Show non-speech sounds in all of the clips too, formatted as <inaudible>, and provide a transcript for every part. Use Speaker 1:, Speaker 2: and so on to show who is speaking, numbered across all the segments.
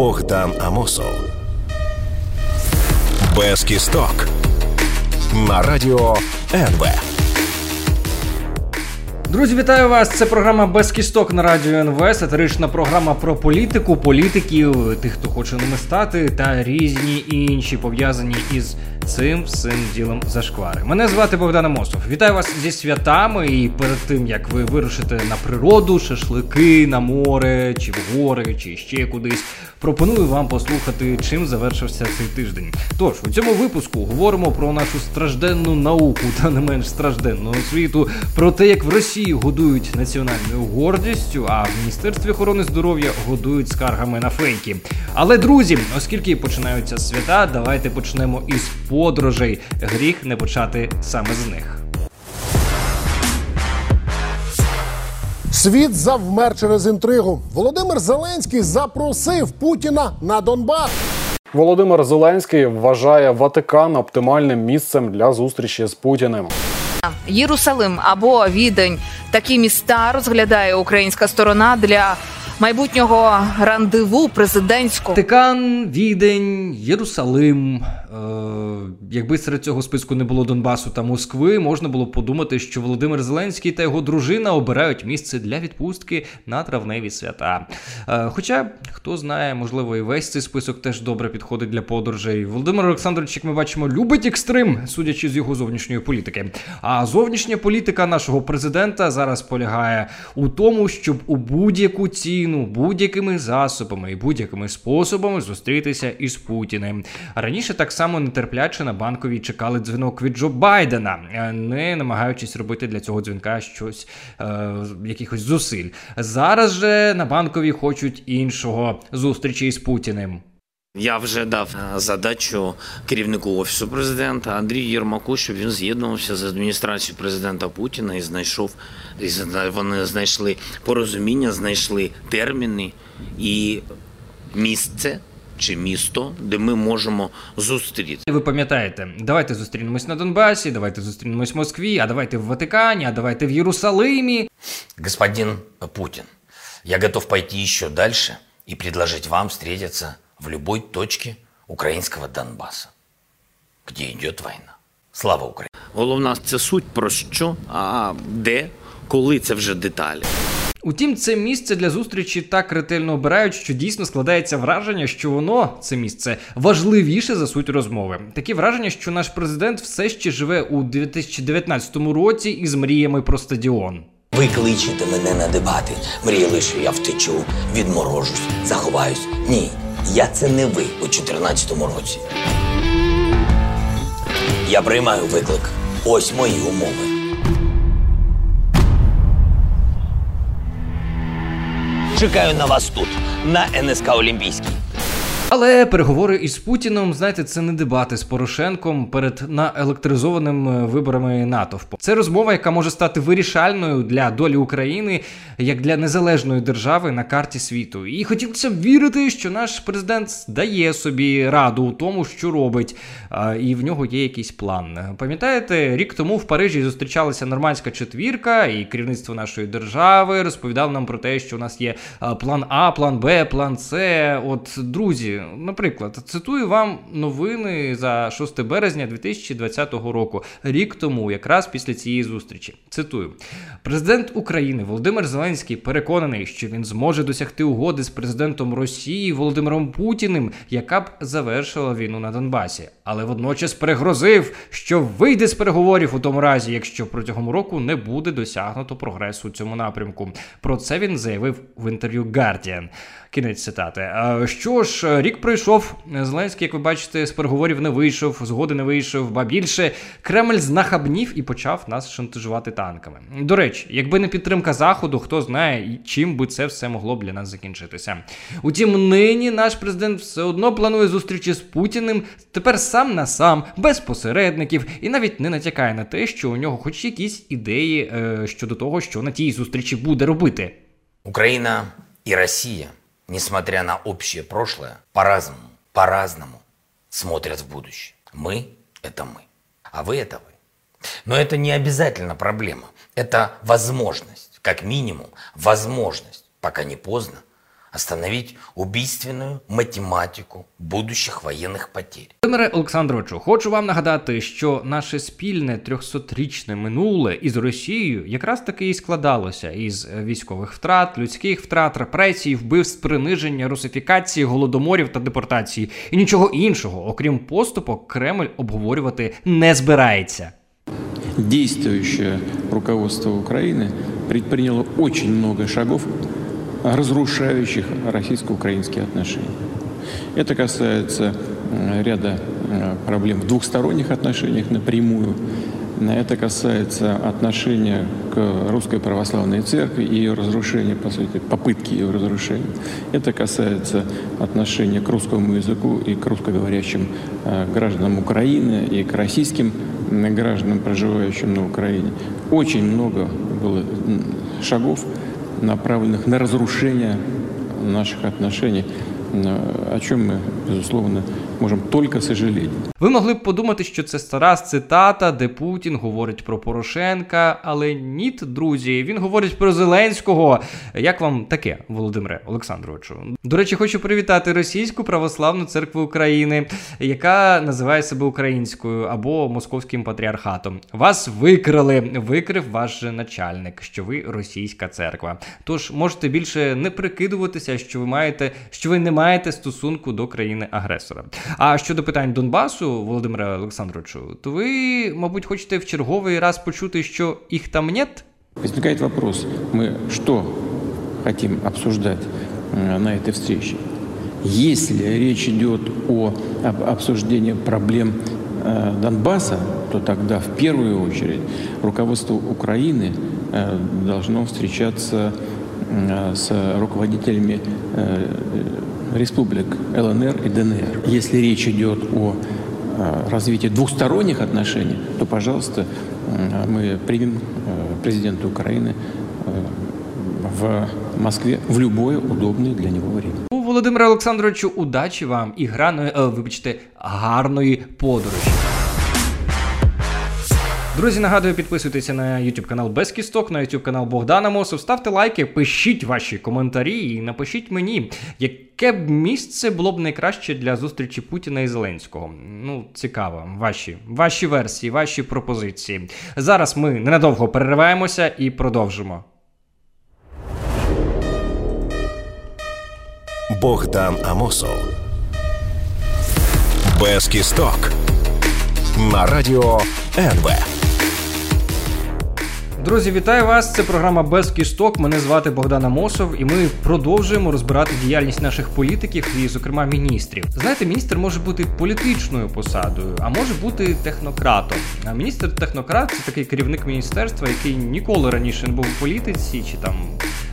Speaker 1: Богдан Амосов. Без кісток на радіо НВ.
Speaker 2: Друзі, вітаю вас! Це програма без кісток на радіо НВ, сатирична програма про політику, політиків, тих, хто хоче ними стати, та різні інші пов'язані із цим всім ділом зашквари. Мене звати Богдан Амосов. Вітаю вас зі святами. І перед тим як ви вирушите на природу, шашлики, на море, чи в гори, чи ще кудись. Пропоную вам послухати, чим завершився цей тиждень. Тож у цьому випуску говоримо про нашу стражденну науку та не менш стражденну освіту, про те, як в Росії годують національною гордістю, а в міністерстві охорони здоров'я годують скаргами на фейки. Але друзі, оскільки починаються свята, давайте почнемо із подорожей. Гріх не почати саме з них.
Speaker 3: Світ завмер через інтригу. Володимир Зеленський запросив Путіна на Донбас.
Speaker 4: Володимир Зеленський вважає Ватикан оптимальним місцем для зустрічі з Путіним.
Speaker 5: Єрусалим або Відень такі міста розглядає українська сторона для майбутнього рандеву президентського.
Speaker 2: Ватикан, Відень, Єрусалим. Е, якби серед цього списку не було Донбасу та Москви, можна було б подумати, що Володимир Зеленський та його дружина обирають місце для відпустки на травневі свята. Е, хоча, хто знає, можливо, і весь цей список теж добре підходить для подорожей. Володимир Олександрович, як ми бачимо, любить екстрим, судячи з його зовнішньої політики. А зовнішня політика нашого президента зараз полягає у тому, щоб у будь-яку ціну, будь-якими засобами і будь-якими способами зустрітися із Путіним. Раніше так само нетерпляче на банковій чекали дзвінок від Джо Байдена, е, не намагаючись робити для цього дзвінка щось е, якихось зусиль. Зараз же на банковій хочуть іншого зустрічі із Путіним.
Speaker 6: Я вже дав е, задачу керівнику офісу президента Андрію Єрмаку, щоб він з'єднувався з адміністрацією президента Путіна і знайшов вони знайшли порозуміння, знайшли терміни і місце чи місто, де ми можемо зустріти.
Speaker 2: Ви пам'ятаєте, давайте зустрінемось на Донбасі, давайте зустрінемось в Москві, а давайте в Ватикані, а давайте в Єрусалимі.
Speaker 7: Господин Путин, я готов пойти еще дальше и предложить вам встретиться в любой точке украинского Донбасса, где идет война. Слава Україні!
Speaker 6: Головна це суть про що, а де, коли це вже деталі.
Speaker 2: Утім, це місце для зустрічі так ретельно обирають, що дійсно складається враження, що воно це місце важливіше за суть розмови. Таке враження, що наш президент все ще живе у 2019 році із мріями про стадіон.
Speaker 7: Ви кличете мене на дебати. Мріяли, що я втечу, відморожусь, заховаюсь. Ні, я це не ви у 2014 році. Я приймаю виклик. Ось мої умови. Чекаю на вас тут, на НСК Олімпійській.
Speaker 2: Але переговори із Путіном, знаєте, це не дебати з Порошенком перед наелектризованими виборами натовпу. Це розмова, яка може стати вирішальною для долі України як для незалежної держави на карті світу. І хотілося б вірити, що наш президент дає собі раду у тому, що робить, і в нього є якийсь план. Пам'ятаєте, рік тому в Парижі зустрічалася нормандська четвірка, і керівництво нашої держави розповідало нам про те, що у нас є план А, план Б, план С. От друзі наприклад, цитую вам новини за 6 березня 2020 року, рік тому, якраз після цієї зустрічі. Цитую: президент України Володимир Зеленський переконаний, що він зможе досягти угоди з президентом Росії Володимиром Путіним, яка б завершила війну на Донбасі, але водночас перегрозив, що вийде з переговорів у тому разі, якщо протягом року не буде досягнуто прогресу у цьому напрямку. Про це він заявив в інтерв'ю Guardian. Кінець цитати. Що ж, рік пройшов. Зеленський, як ви бачите, з переговорів не вийшов, згоди не вийшов, ба більше Кремль знахабнів і почав нас шантажувати танками. До речі, якби не підтримка заходу, хто знає, чим би це все могло б для нас закінчитися. Утім, нині наш президент все одно планує зустрічі з Путіним тепер сам на сам, без посередників, і навіть не натякає на те, що у нього хоч якісь ідеї е, щодо того, що на тій зустрічі буде робити.
Speaker 7: Україна і Росія. Несмотря на общее прошлое, по-разному, по-разному смотрят в будущее. Мы – это мы, а вы – это вы. Но это не обязательно проблема. Это возможность, как минимум, возможность, пока не поздно, остановить убийственную математику будущих военных потерь.
Speaker 2: Володимире Олександровичу, хочу вам нагадати, що наше спільне 300-річне минуле із Росією якраз таки і складалося із військових втрат, людських втрат, репресій, вбивств, приниження, русифікації, голодоморів та депортації. І нічого іншого, окрім поступок, Кремль обговорювати не збирається.
Speaker 8: Действующее руководство Украины предприняло очень много шагов, разрушающих российско-украинские отношения. Это касается э, ряда э, проблем в двухсторонних отношениях напрямую. Это касается отношения к Русской Православной Церкви и ее разрушения, по сути, попытки ее разрушения. Это касается отношения к русскому языку и к русскоговорящим э, гражданам Украины и к российским гражданам, проживающим на Украине. Очень много было шагов, направленных на разрушение наших отношений, о чем мы, безусловно, можемо тільки сожаліти.
Speaker 2: Ви могли б подумати, що це стара цитата, де Путін говорить про Порошенка, але ні, друзі, він говорить про Зеленського. Як вам таке, Володимире Олександровичу? До речі, хочу привітати Російську православну церкву України, яка називає себе українською або московським патріархатом. Вас викрили, викрив ваш начальник, що ви російська церква. Тож можете більше не прикидуватися, що ви маєте, що ви не маєте стосунку до країни-агресора. А щодо питань Донбасу, Володимира Олександровичу, то ви, мабуть, хочете в черговий раз почути, що їх там нет?
Speaker 8: Возникает вопрос, мы что хотим обсуждать э, на этой встрече? Если речь идет о об обсуждении проблем э, Донбасса, то тогда в первую очередь руководство Украины э, должно встречаться с руководителями республик ЛНР и ДНР. Если речь идет о развитии двухсторонних отношений, то, пожалуйста, мы примем президента Украины в Москве в любое удобное для него время.
Speaker 2: Володимире Олександровичу, удачі вам і граної, вибачте, гарної подорожі. Друзі, нагадую, підписуйтеся на YouTube канал Без Кісток, на YouTube канал Богдана Мосов. Ставте лайки, пишіть ваші коментарі і напишіть мені, яке б місце було б найкраще для зустрічі Путіна і Зеленського. Ну, цікаво, ваші ваші версії, ваші пропозиції. Зараз ми ненадовго перериваємося і продовжимо.
Speaker 1: Богдан Амосов. Без кісток. На радіо НВ.
Speaker 2: Друзі, вітаю вас! Це програма Без кісток. Мене звати Богдан Амосов, і ми продовжуємо розбирати діяльність наших політиків і, зокрема, міністрів. Знаєте, міністр може бути політичною посадою, а може бути технократом. А міністр технократ це такий керівник міністерства, який ніколи раніше не був у політиці чи там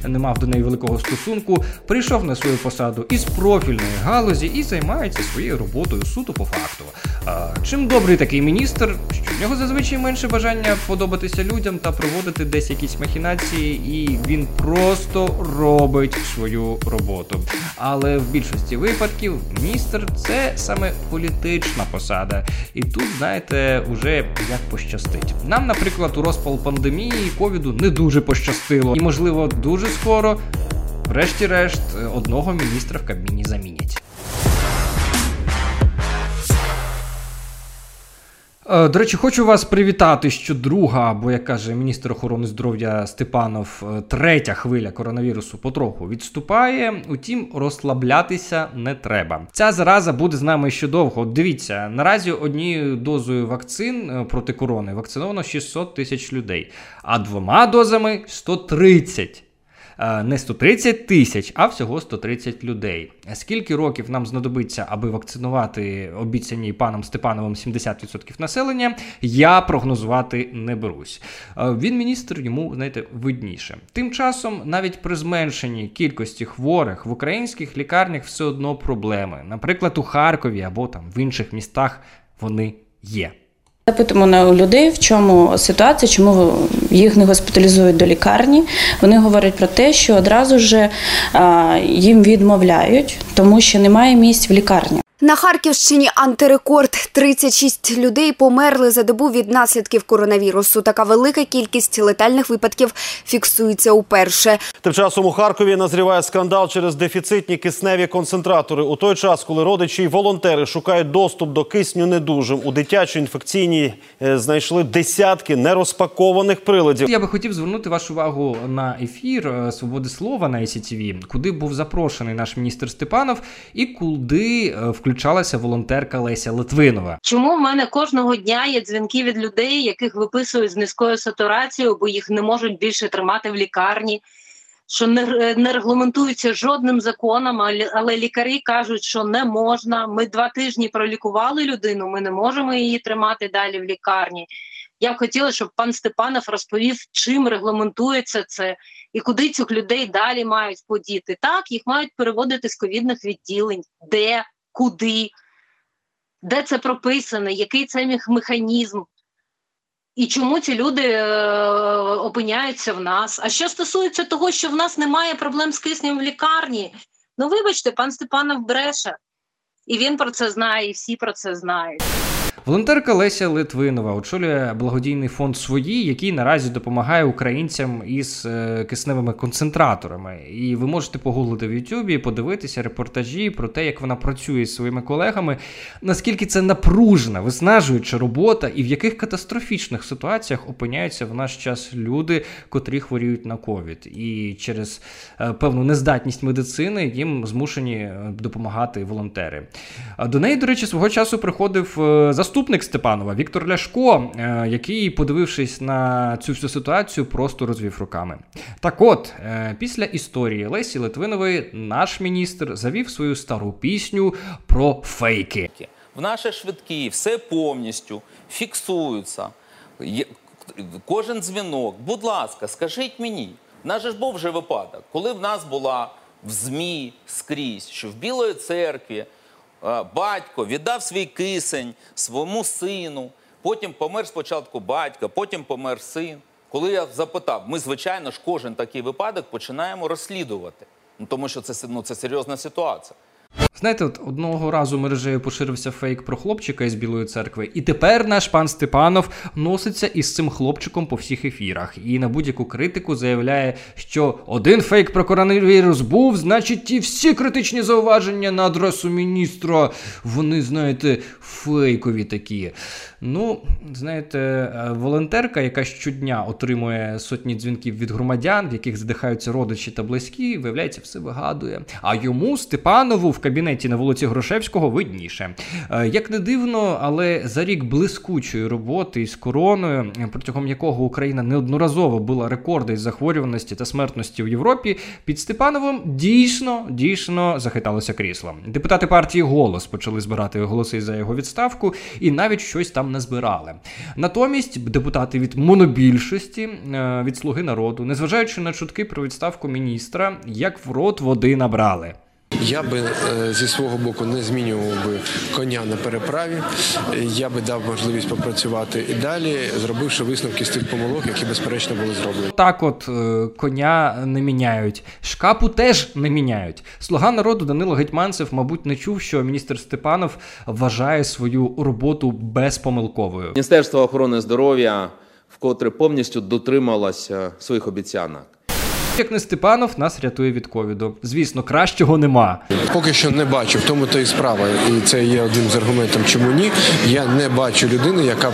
Speaker 2: не мав до неї великого стосунку, прийшов на свою посаду із профільної галузі і займається своєю роботою суто по факту. А, Чим добрий такий міністр, що в нього зазвичай менше бажання подобатися людям та проводити десь якісь махінації, і він просто робить свою роботу. Але в більшості випадків міністр це саме політична посада. І тут, знаєте, уже як пощастить. Нам, наприклад, у розпал пандемії ковіду не дуже пощастило, і можливо дуже скоро, врешті-решт, одного міністра в Кабміні замінять. Е, до речі, хочу вас привітати, що друга, або як каже міністр охорони здоров'я Степанов, е, третя хвиля коронавірусу потроху відступає. Утім, розслаблятися не треба. Ця зараза буде з нами ще довго. Дивіться, наразі однією дозою вакцин е, проти корони вакциновано 600 тисяч людей, а двома дозами 130. Е, не 130 тисяч, а всього 130 людей. Скільки років нам знадобиться, аби вакцинувати обіцяні паном Степановим 70% населення, я прогнозувати не берусь. Е, він міністр йому, знаєте, видніше. Тим часом, навіть при зменшенні кількості хворих в українських лікарнях все одно проблеми. Наприклад, у Харкові або там в інших містах вони є.
Speaker 9: Запитуємо на людей, в чому ситуація, чому їх не госпіталізують до лікарні. Вони говорять про те, що одразу ж їм відмовляють, тому що немає місць в лікарні.
Speaker 10: На Харківщині антирекорд 36 людей померли за добу від наслідків коронавірусу. Така велика кількість летальних випадків фіксується уперше.
Speaker 11: Тим часом у Харкові назріває скандал через дефіцитні кисневі концентратори. У той час, коли родичі й волонтери шукають доступ до кисню недужим, у дитячій інфекційній е, знайшли десятки нерозпакованих приладів.
Speaker 2: Я би хотів звернути вашу увагу на ефір е, Свободи слова на ICTV, куди був запрошений наш міністр Степанов, і куди е, включалася волонтерка Леся Литвинова.
Speaker 12: Чому в мене кожного дня є дзвінки від людей, яких виписують з низькою сатурацією, бо їх не можуть більше тримати в лікарні, що не, не регламентується жодним законом, але лікарі кажуть, що не можна. Ми два тижні пролікували людину, ми не можемо її тримати далі в лікарні. Я б хотіла, щоб пан Степанов розповів, чим регламентується це і куди цих людей далі мають подіти. Так, їх мають переводити з ковідних відділень, де, куди, де це прописано, який це механізм. І чому ці люди е, опиняються в нас? А що стосується того, що в нас немає проблем з киснем в лікарні, ну вибачте, пан Степанов бреше, і він про це знає, і всі про це знають.
Speaker 2: Волонтерка Леся Литвинова очолює благодійний фонд свої, який наразі допомагає українцям із е, кисневими концентраторами. І ви можете погуглити в Ютубі подивитися репортажі про те, як вона працює зі своїми колегами, наскільки це напружена, виснажуюча робота, і в яких катастрофічних ситуаціях опиняються в наш час люди, котрі хворіють на ковід, і через е, певну нездатність медицини їм змушені е, допомагати волонтери. До неї, до речі, свого часу приходив е, заступник Степанова Віктор Ляшко, е, який, подивившись на цю всю ситуацію, просто розвів руками. Так от, е, після історії Лесі Литвинової наш міністр завів свою стару пісню про фейки.
Speaker 13: В наші швидкі все повністю фіксується. Є- Кожен дзвінок, будь ласка, скажіть мені. В нас же ж був вже випадок, коли в нас була в ЗМІ скрізь, що в Білої церкві батько віддав свій кисень своєму сину, потім помер спочатку батько, потім помер син. Коли я запитав, ми, звичайно ж, кожен такий випадок починаємо розслідувати. Ну, тому що це, ну, це серйозна ситуація.
Speaker 2: Знаєте, от одного разу мережею поширився фейк про хлопчика із Білої церкви, і тепер наш пан Степанов носиться із цим хлопчиком по всіх ефірах. І на будь-яку критику заявляє, що один фейк про коронавірус був, значить, ті всі критичні зауваження на адресу міністра, вони, знаєте, фейкові такі. Ну, знаєте, е, волонтерка, яка щодня отримує сотні дзвінків від громадян, в яких задихаються родичі та близькі, виявляється, все вигадує. А йому Степанову в кабінеті на вулиці Грошевського видніше. Е, Як не дивно, але за рік блискучої роботи із короною, протягом якого Україна неодноразово била рекорди із захворюваності та смертності в Європі, під Степановим дійсно дійсно захиталося крісло. Депутати партії голос почали збирати голоси за його відставку і навіть щось там назбирали. Натомість депутати від монобільшості е, від слуги народу, незважаючи на чутки про відставку міністра, як в рот води набрали.
Speaker 14: Я би е, зі свого боку не змінював би коня на переправі. Я би дав можливість попрацювати і далі, зробивши висновки з тих помилок, які безперечно були зроблені.
Speaker 2: Так, от е, коня не міняють, шкапу теж не міняють. Слуга народу Данило Гетьманцев, мабуть, не чув, що міністр Степанов вважає свою роботу безпомилковою.
Speaker 15: Міністерство охорони здоров'я вкотре повністю дотрималося своїх обіцянок.
Speaker 2: Як не Степанов, нас рятує від ковіду. Звісно, кращого нема.
Speaker 14: Поки що не бачу, в тому то і справа, і це є одним з аргументів, чому ні. Я не бачу людини, яка б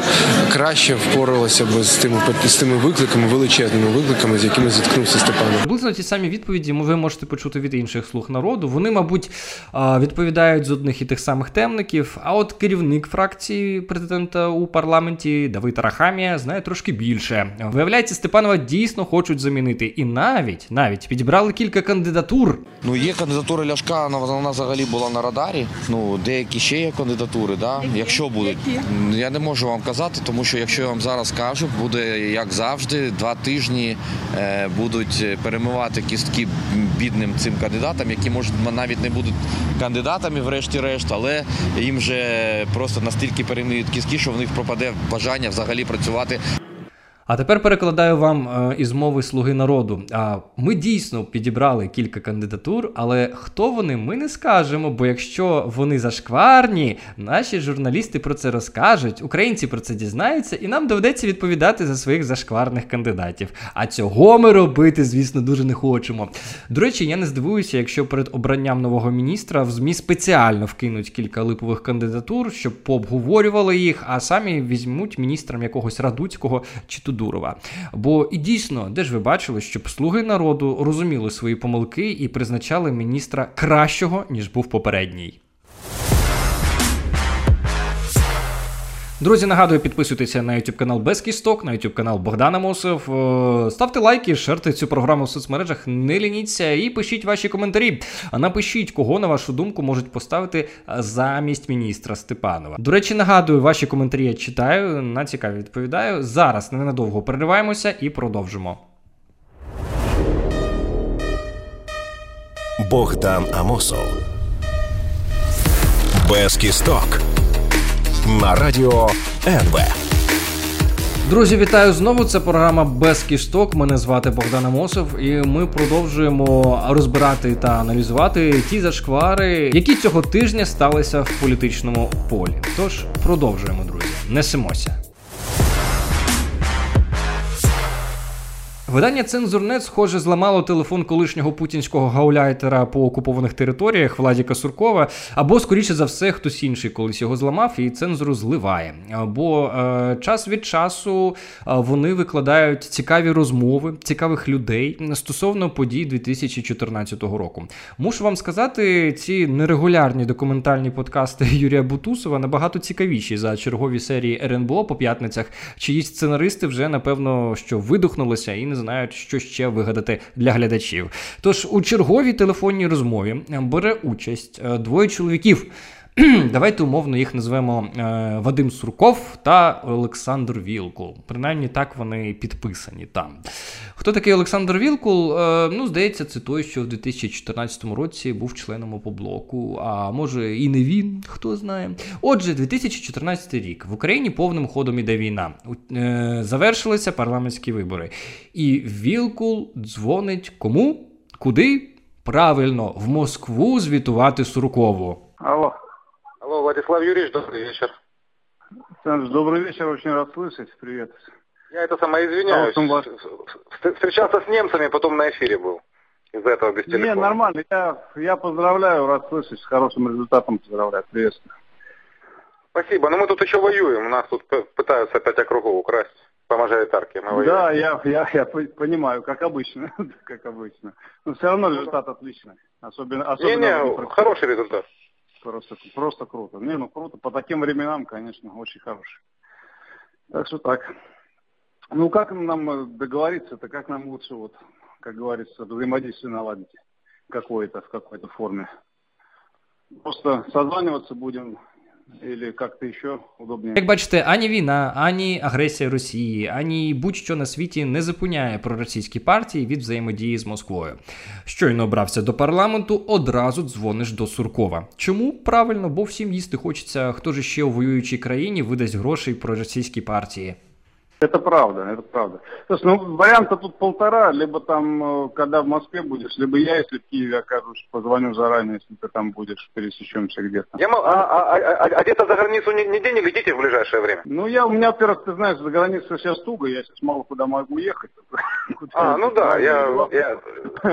Speaker 14: краще впоралася б з тими з тими викликами, величезними викликами, з якими зіткнувся Степанов.
Speaker 2: Приблизно ті самі відповіді ви можете почути від інших слуг народу. Вони, мабуть, відповідають з одних і тих самих темників. А от керівник фракції президента у парламенті Давид Арахамія знає трошки більше. Виявляється, Степанова дійсно хочуть замінити. І навіть навіть підібрали кілька кандидатур.
Speaker 16: Ну, є кандидатура Ляшка, вона, вона взагалі була на радарі. Ну, деякі ще є кандидатури, да? якщо будуть. Я не можу вам казати, тому що якщо я вам зараз кажу, буде як завжди, два тижні е, будуть перемивати кістки бідним цим кандидатам, які може навіть не будуть кандидатами, врешті-решт, але їм вже просто настільки перемиють кістки, що в них пропаде бажання взагалі працювати
Speaker 2: А тепер перекладаю вам е, із мови Слуги народу. А ми дійсно підібрали кілька кандидатур, але хто вони, ми не скажемо. Бо якщо вони зашкварні, наші журналісти про це розкажуть, українці про це дізнаються, і нам доведеться відповідати за своїх зашкварних кандидатів. А цього ми робити, звісно, дуже не хочемо. До речі, я не здивуюся, якщо перед обранням нового міністра в ЗМІ спеціально вкинуть кілька липових кандидатур, щоб пообговорювали їх, а самі візьмуть міністрам якогось радуцького чи Тудурова. Бо і дійсно, де ж ви бачили, щоб слуги народу розуміли свої помилки і призначали міністра кращого, ніж був попередній. Друзі, нагадую, підписуйтеся на YouTube канал Без Кісток, на YouTube канал Богдана Мосов. Е, ставте лайки, шерте цю програму в соцмережах, не лініться і пишіть ваші коментарі. Напишіть, кого, на вашу думку, можуть поставити замість міністра Степанова. До речі, нагадую, ваші коментарі я читаю, на цікаві відповідаю. Зараз ненадовго перериваємося і продовжимо.
Speaker 1: Богдан Амосов. Без кісток на радіо НВ.
Speaker 2: Друзі, вітаю знову. Це програма без кісток. Мене звати Богдан Амосов, і ми продовжуємо розбирати та аналізувати ті зашквари, які цього тижня сталися в політичному полі. Тож продовжуємо, друзі. Несемося. Видання Цензурнет, схоже, зламало телефон колишнього путінського гауляйтера по окупованих територіях Владіка Суркова, або, скоріше за все, хтось інший колись його зламав і цензуру зливає. Бо е, час від часу вони викладають цікаві розмови цікавих людей стосовно подій 2014 року. Мушу вам сказати, ці нерегулярні документальні подкасти Юрія Бутусова набагато цікавіші за чергові серії РНБО по п'ятницях, чиї сценаристи вже напевно що видухнулися і не знають, що ще вигадати для глядачів. Тож у черговій телефонній розмові бере участь е, двоє чоловіків. <clears throat> Давайте умовно їх назвемо е, Вадим Сурков та Олександр Вілкул. Принаймні так вони підписані там. Хто такий Олександр Вілкул? Е, ну, здається, це той, що в 2014 році був членом опоблоку, а може і не він, хто знає. Отже, 2014 рік в Україні повним ходом іде війна. Е, завершилися парламентські вибори. І Вілкул дзвонить кому? Куди? Правильно, в Москву звітувати Суркову.
Speaker 17: Алло.
Speaker 18: Владислав Юрьевич, добрый вечер.
Speaker 17: Саныч, добрый вечер, очень рад слышать. Привет.
Speaker 18: Я это самое извиняюсь.
Speaker 17: вас...
Speaker 18: Встречался с немцами, потом на эфире был. Из-за этого без телефона.
Speaker 17: Не, нормально. Я, я поздравляю, рад слышать. С хорошим результатом поздравляю. Приветствую.
Speaker 18: Спасибо. Но мы тут еще воюем. У нас тут пытаются опять округов украсть по мажоритарке. Мы воюем.
Speaker 17: Да, я, я, я понимаю, как обычно. <laughs> как обычно. Но все равно результат отличный. Особенно, особенно
Speaker 18: Не-не, хороший результат.
Speaker 17: Просто, просто круто. Не, ну круто. По таким временам, конечно, очень хороший. Так что так. Ну, как нам договориться-то, как нам лучше, вот, как говорится, взаимодействие наладить какое-то, в какой-то форме? Просто созваниваться будем или как-то еще удобнее.
Speaker 2: Як бачите, ані війна, ані агресія Росії, ані будь-що на світі не зупиняє проросійські партії від взаємодії з Москвою. Щойно обрався до парламенту, одразу дзвониш до Суркова. Чому правильно? Бо всім їсти хочеться, хто ж ще у воюючій країні видасть грошей проросійській партії.
Speaker 17: Это правда, это правда. То есть, ну, варианта тут полтора, либо там, э, когда в Москве будешь, либо я, если в Киеве окажусь, позвоню заранее, если ты там будешь, пересечемся где-то.
Speaker 18: Я, а, а, а, а где-то за границу нигде не летите в ближайшее время?
Speaker 17: Ну, я, у меня, во-первых, ты знаешь, за границу сейчас туго, я сейчас мало куда могу ехать. <laughs>
Speaker 18: А, ну да, я, я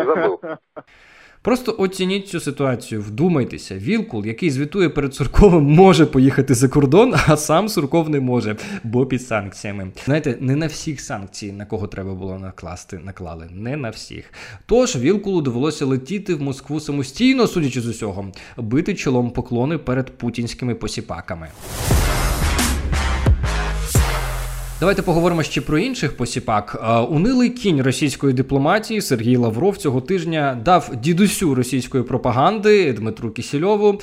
Speaker 18: забыл. <laughs>
Speaker 2: Просто оцініть цю ситуацію, вдумайтеся, Вілкул, який звітує перед Сурковим, може поїхати за кордон, а сам Сурков не може, бо під санкціями. Знаєте, не на всіх санкцій, на кого треба було накласти, наклали, не на всіх. Тож Вілкулу довелося летіти в Москву самостійно, судячи з усього, бити чолом поклони перед путінськими посіпаками. Давайте поговоримо ще про інших посіпак. Унилий кінь російської дипломатії Сергій Лавров цього тижня дав дідусю російської пропаганди Дмитру Кісільову.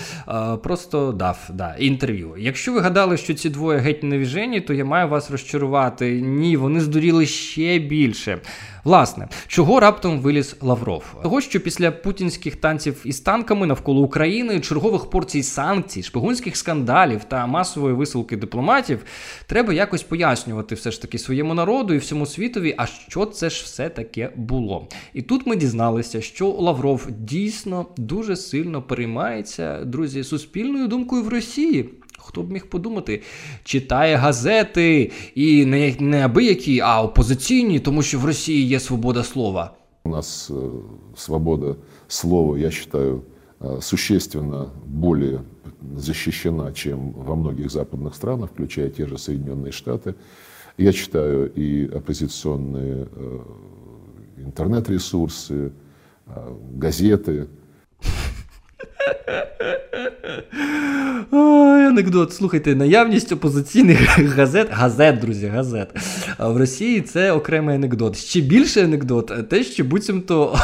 Speaker 2: Просто дав да, інтерв'ю. Якщо ви гадали, що ці двоє геть невіжені, то я маю вас розчарувати. Ні, вони здуріли ще більше. Власне, чого раптом виліз Лавров? Того, що після путінських танців із танками навколо України, чергових порцій санкцій, шпигунських скандалів та масової висилки дипломатів, треба якось пояснювати все ж таки своєму народу і всьому світові, а що це ж все таке було. І тут ми дізналися, що Лавров дійсно дуже сильно переймається, друзі, суспільною думкою в Росії. Хто б міг подумати, читає газети і не, не абиякі, а опозиційні, тому що в Росії є свобода слова.
Speaker 19: У нас э, свобода слова, я считаю, э, существенно более защищена, чем во многих западных странах, включая те же Соединенные Штаты. Я читаю и оппозиционные э, интернет-ресурсы, газеты.
Speaker 2: анекдот. Слухайте, наявність опозиційних газет, газет, друзі, газет. А в Росії це окремий анекдот. Ще більше анекдот, те, що буцімто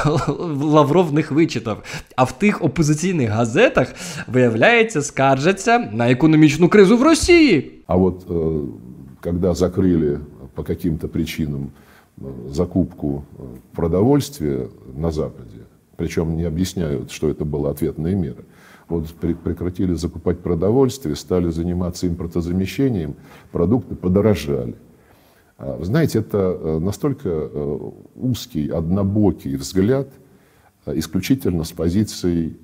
Speaker 2: Лавров в них вичитав. А в тих опозиційних газетах, виявляється, скаржаться на економічну кризу в Росії.
Speaker 19: А от когда закрыли по каким-то причинам закупку продовольствия на Западе, причем не объясняют, что это было ответные меры. Вот прекратили закупать продовольствие, стали заниматься импортозамещением, продукты подорожали. Вы знаете, это настолько узкий, однобокий взгляд, исключительно с позицией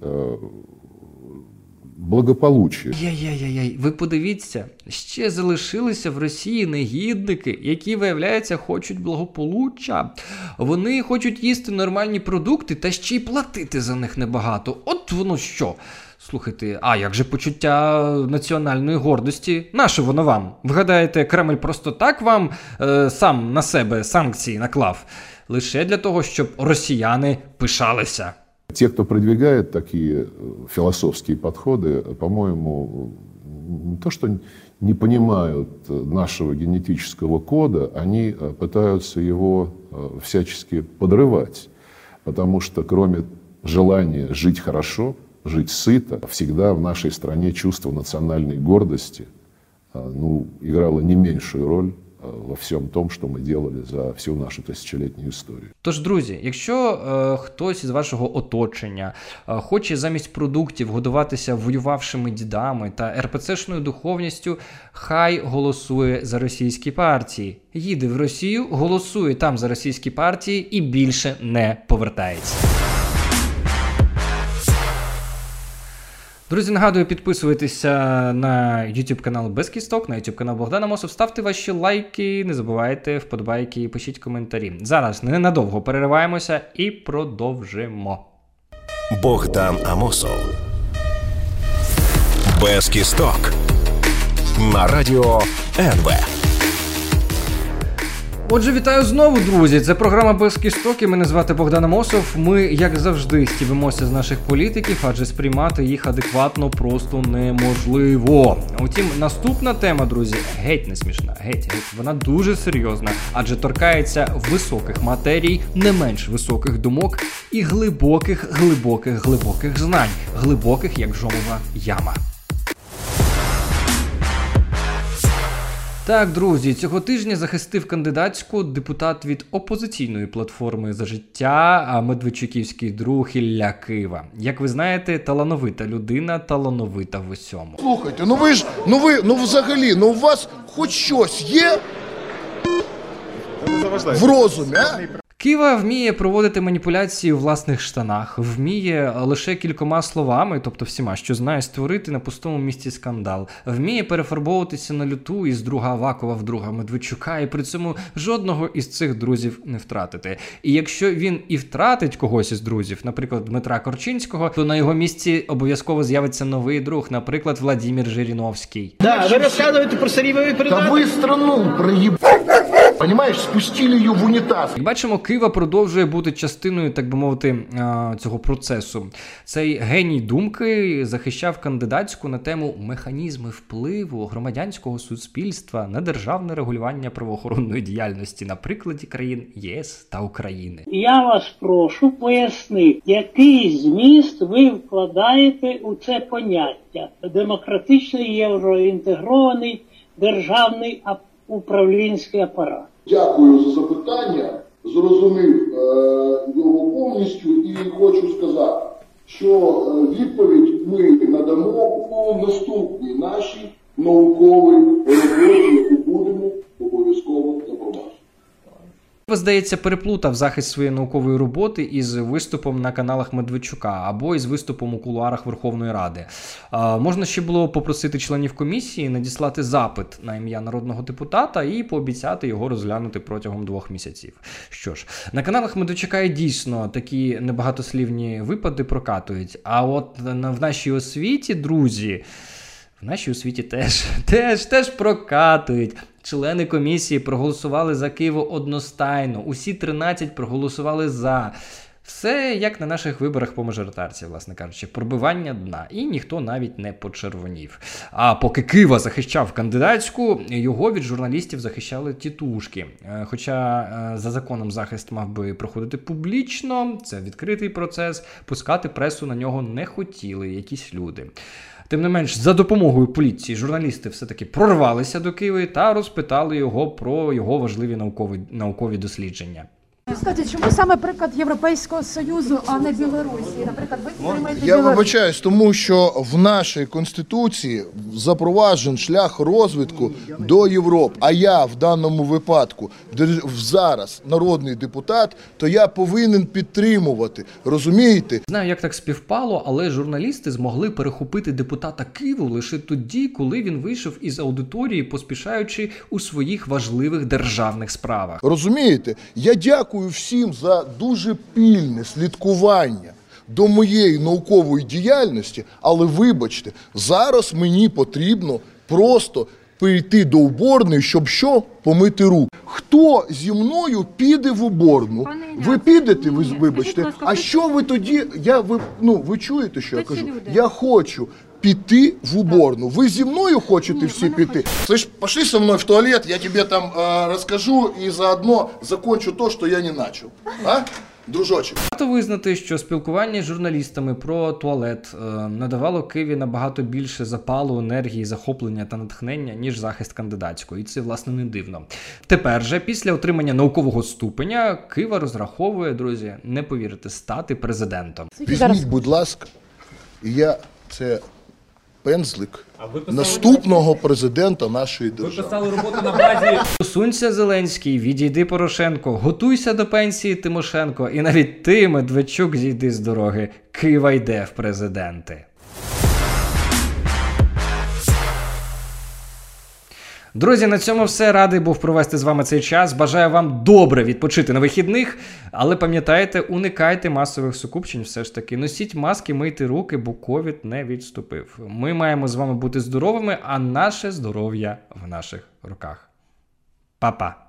Speaker 19: благополуччя.
Speaker 2: Яй-яй-яй, ви подивіться, ще залишилися в Росії негідники, які, виявляється, хочуть благополуччя. Вони хочуть їсти нормальні продукти та ще й платити за них небагато. От воно що. Слухайте, а як же почуття національної гордості? Наше воно вам? Вгадаєте, Кремль просто так вам е, сам на себе санкції наклав? Лише для того, щоб росіяни пишалися.
Speaker 19: Те, кто продвигает такие философские подходы, по-моему, не то что не понимают нашего генетического кода, они пытаются его всячески подрывать. Потому что кроме желания жить хорошо, жить сыто, всегда в нашей стране чувство национальной гордости ну, играло не меньшую роль во всьому тому, що ми делали за всю нашу тисячолітню історію.
Speaker 2: Тож, друзі, якщо е, хтось із вашого оточення е, хоче замість продуктів годуватися воювавшими дідами та РПЦшною духовністю, хай голосує за російські партії. Їде в Росію, голосує там за російські партії і більше не повертається. Друзі, нагадую, підписуйтеся на YouTube канал Без Кісток, на YouTube канал Богдана Мосов. Ставте ваші лайки, не забувайте вподобайки, пишіть коментарі. Зараз ненадовго перериваємося і продовжимо.
Speaker 1: Богдан Амосов. Без кісток. На радіо НВ.
Speaker 2: Отже, вітаю знову, друзі. Це програма без кісток Мене звати Богдан Амосов. Ми, як завжди, стівимося з наших політиків, адже сприймати їх адекватно просто неможливо. Утім, наступна тема, друзі, геть не смішна. Геть, геть. Вона дуже серйозна, адже торкається високих матерій, не менш високих думок і глибоких, глибоких, глибоких знань, глибоких як жомова яма. Так, друзі, цього тижня захистив кандидатську депутат від опозиційної платформи за життя, Медведчуківський друг Ілля Кива. Як ви знаєте, талановита людина, талановита в усьому.
Speaker 20: Слухайте, ну ви ж, ну ви, ну взагалі, ну у вас хоч щось є в розумі, а?
Speaker 2: Кива вміє проводити маніпуляції у власних штанах, вміє лише кількома словами, тобто всіма, що знає створити на пустому місці скандал, вміє перефарбовуватися на люту із друга Авакова в друга Медведчука, і при цьому жодного із цих друзів не втратити. І якщо він і втратить когось із друзів, наприклад, Дмитра Корчинського, то на його місці обов'язково з'явиться новий друг, наприклад, Владимир Жириновський.
Speaker 20: Да, ви розказуєте про сирійові передачі? Та ви страну проїб... Понимаєш, спустили її в унітаз.
Speaker 2: Як бачимо, Кива продовжує бути частиною, так би мовити, цього процесу. Цей геній думки захищав кандидатську на тему механізми впливу громадянського суспільства на державне регулювання правоохоронної діяльності на прикладі країн єС та України.
Speaker 21: Я вас прошу пояснити, який зміст ви вкладаєте у це поняття демократичний євроінтегрований державний управлінський апарат.
Speaker 20: Дякую за запитання.
Speaker 22: зрозумів е, його повністю і хочу сказати, що е, відповідь ми надамо у наступній нашій науковій роботі,
Speaker 2: Здається, переплутав захист своєї наукової роботи із виступом на каналах Медведчука або із виступом у кулуарах Верховної Ради. А, можна ще було попросити членів комісії надіслати запит на ім'я народного депутата і пообіцяти його розглянути протягом двох місяців. Що ж, на каналах Медведчука і дійсно такі небагатослівні випади прокатують. А от в нашій освіті, друзі. В нашій освіті теж <laughs> теж, теж прокатують. Члени комісії проголосували за Києво одностайно. Усі 13 проголосували за. Все як на наших виборах по мажоритарці, власне кажучи, пробивання дна, і ніхто навіть не почервонів. А поки Кива захищав кандидатську, його від журналістів захищали тітушки. Е, хоча е, за законом захист мав би проходити публічно, це відкритий процес, пускати пресу на нього не хотіли якісь люди. Тим не менш, за допомогою поліції журналісти все-таки прорвалися до Києва та розпитали його про його важливі наукові, наукові дослідження.
Speaker 23: Скажіть, чому саме приклад Європейського Союзу, а не Білорусі? Наприклад, ви підтримуєте
Speaker 20: Я
Speaker 23: Білорусь.
Speaker 20: вибачаюсь, тому що в нашій конституції запроваджен шлях розвитку до Європи. А я в даному випадку держ- зараз народний депутат, то я повинен підтримувати. Розумієте?
Speaker 2: Знаю, як так співпало, але журналісти змогли перехопити депутата Києву лише тоді, коли він вийшов із аудиторії, поспішаючи у своїх важливих державних справах.
Speaker 20: Розумієте? Я дякую всім за дуже пільне слідкування до моєї наукової діяльності, але вибачте, зараз мені потрібно просто прийти до уборної, щоб що помити руки. Хто зі мною піде в уборну? Ви підете, ви вибачте. А що ви тоді? Я ви ну ви чуєте, що я кажу? Я хочу. Піти в уборну. Ви зі мною хочете всі піти? Слышь, пошли со мною в туалет, я тебе там э, расскажу и заодно закончу то, что я не начал. А? Дружочек.
Speaker 2: Варто визнати, що спілкування з журналістами про туалет е, надавало Києві набагато більше запалу, енергії, захоплення та натхнення, ніж захист кандидатської, і це власне не дивно. Тепер же, після отримання наукового ступеня, Кива розраховує, друзі, не повірите, стати президентом.
Speaker 20: Візьміть, будь ласка, і я це пензлик наступного президента нашої держави.
Speaker 2: роботу на базі. Усунься, Зеленський, відійди Порошенко, готуйся до пенсії Тимошенко, і навіть ти, Медведчук, зійди з дороги. Кива йде в президенти. Друзі, на цьому все радий був провести з вами цей час. Бажаю вам добре відпочити на вихідних, але пам'ятайте, уникайте масових сукупчень. Все ж таки, носіть маски, мийте руки, бо ковід не відступив. Ми маємо з вами бути здоровими, а наше здоров'я в наших руках. Па-па!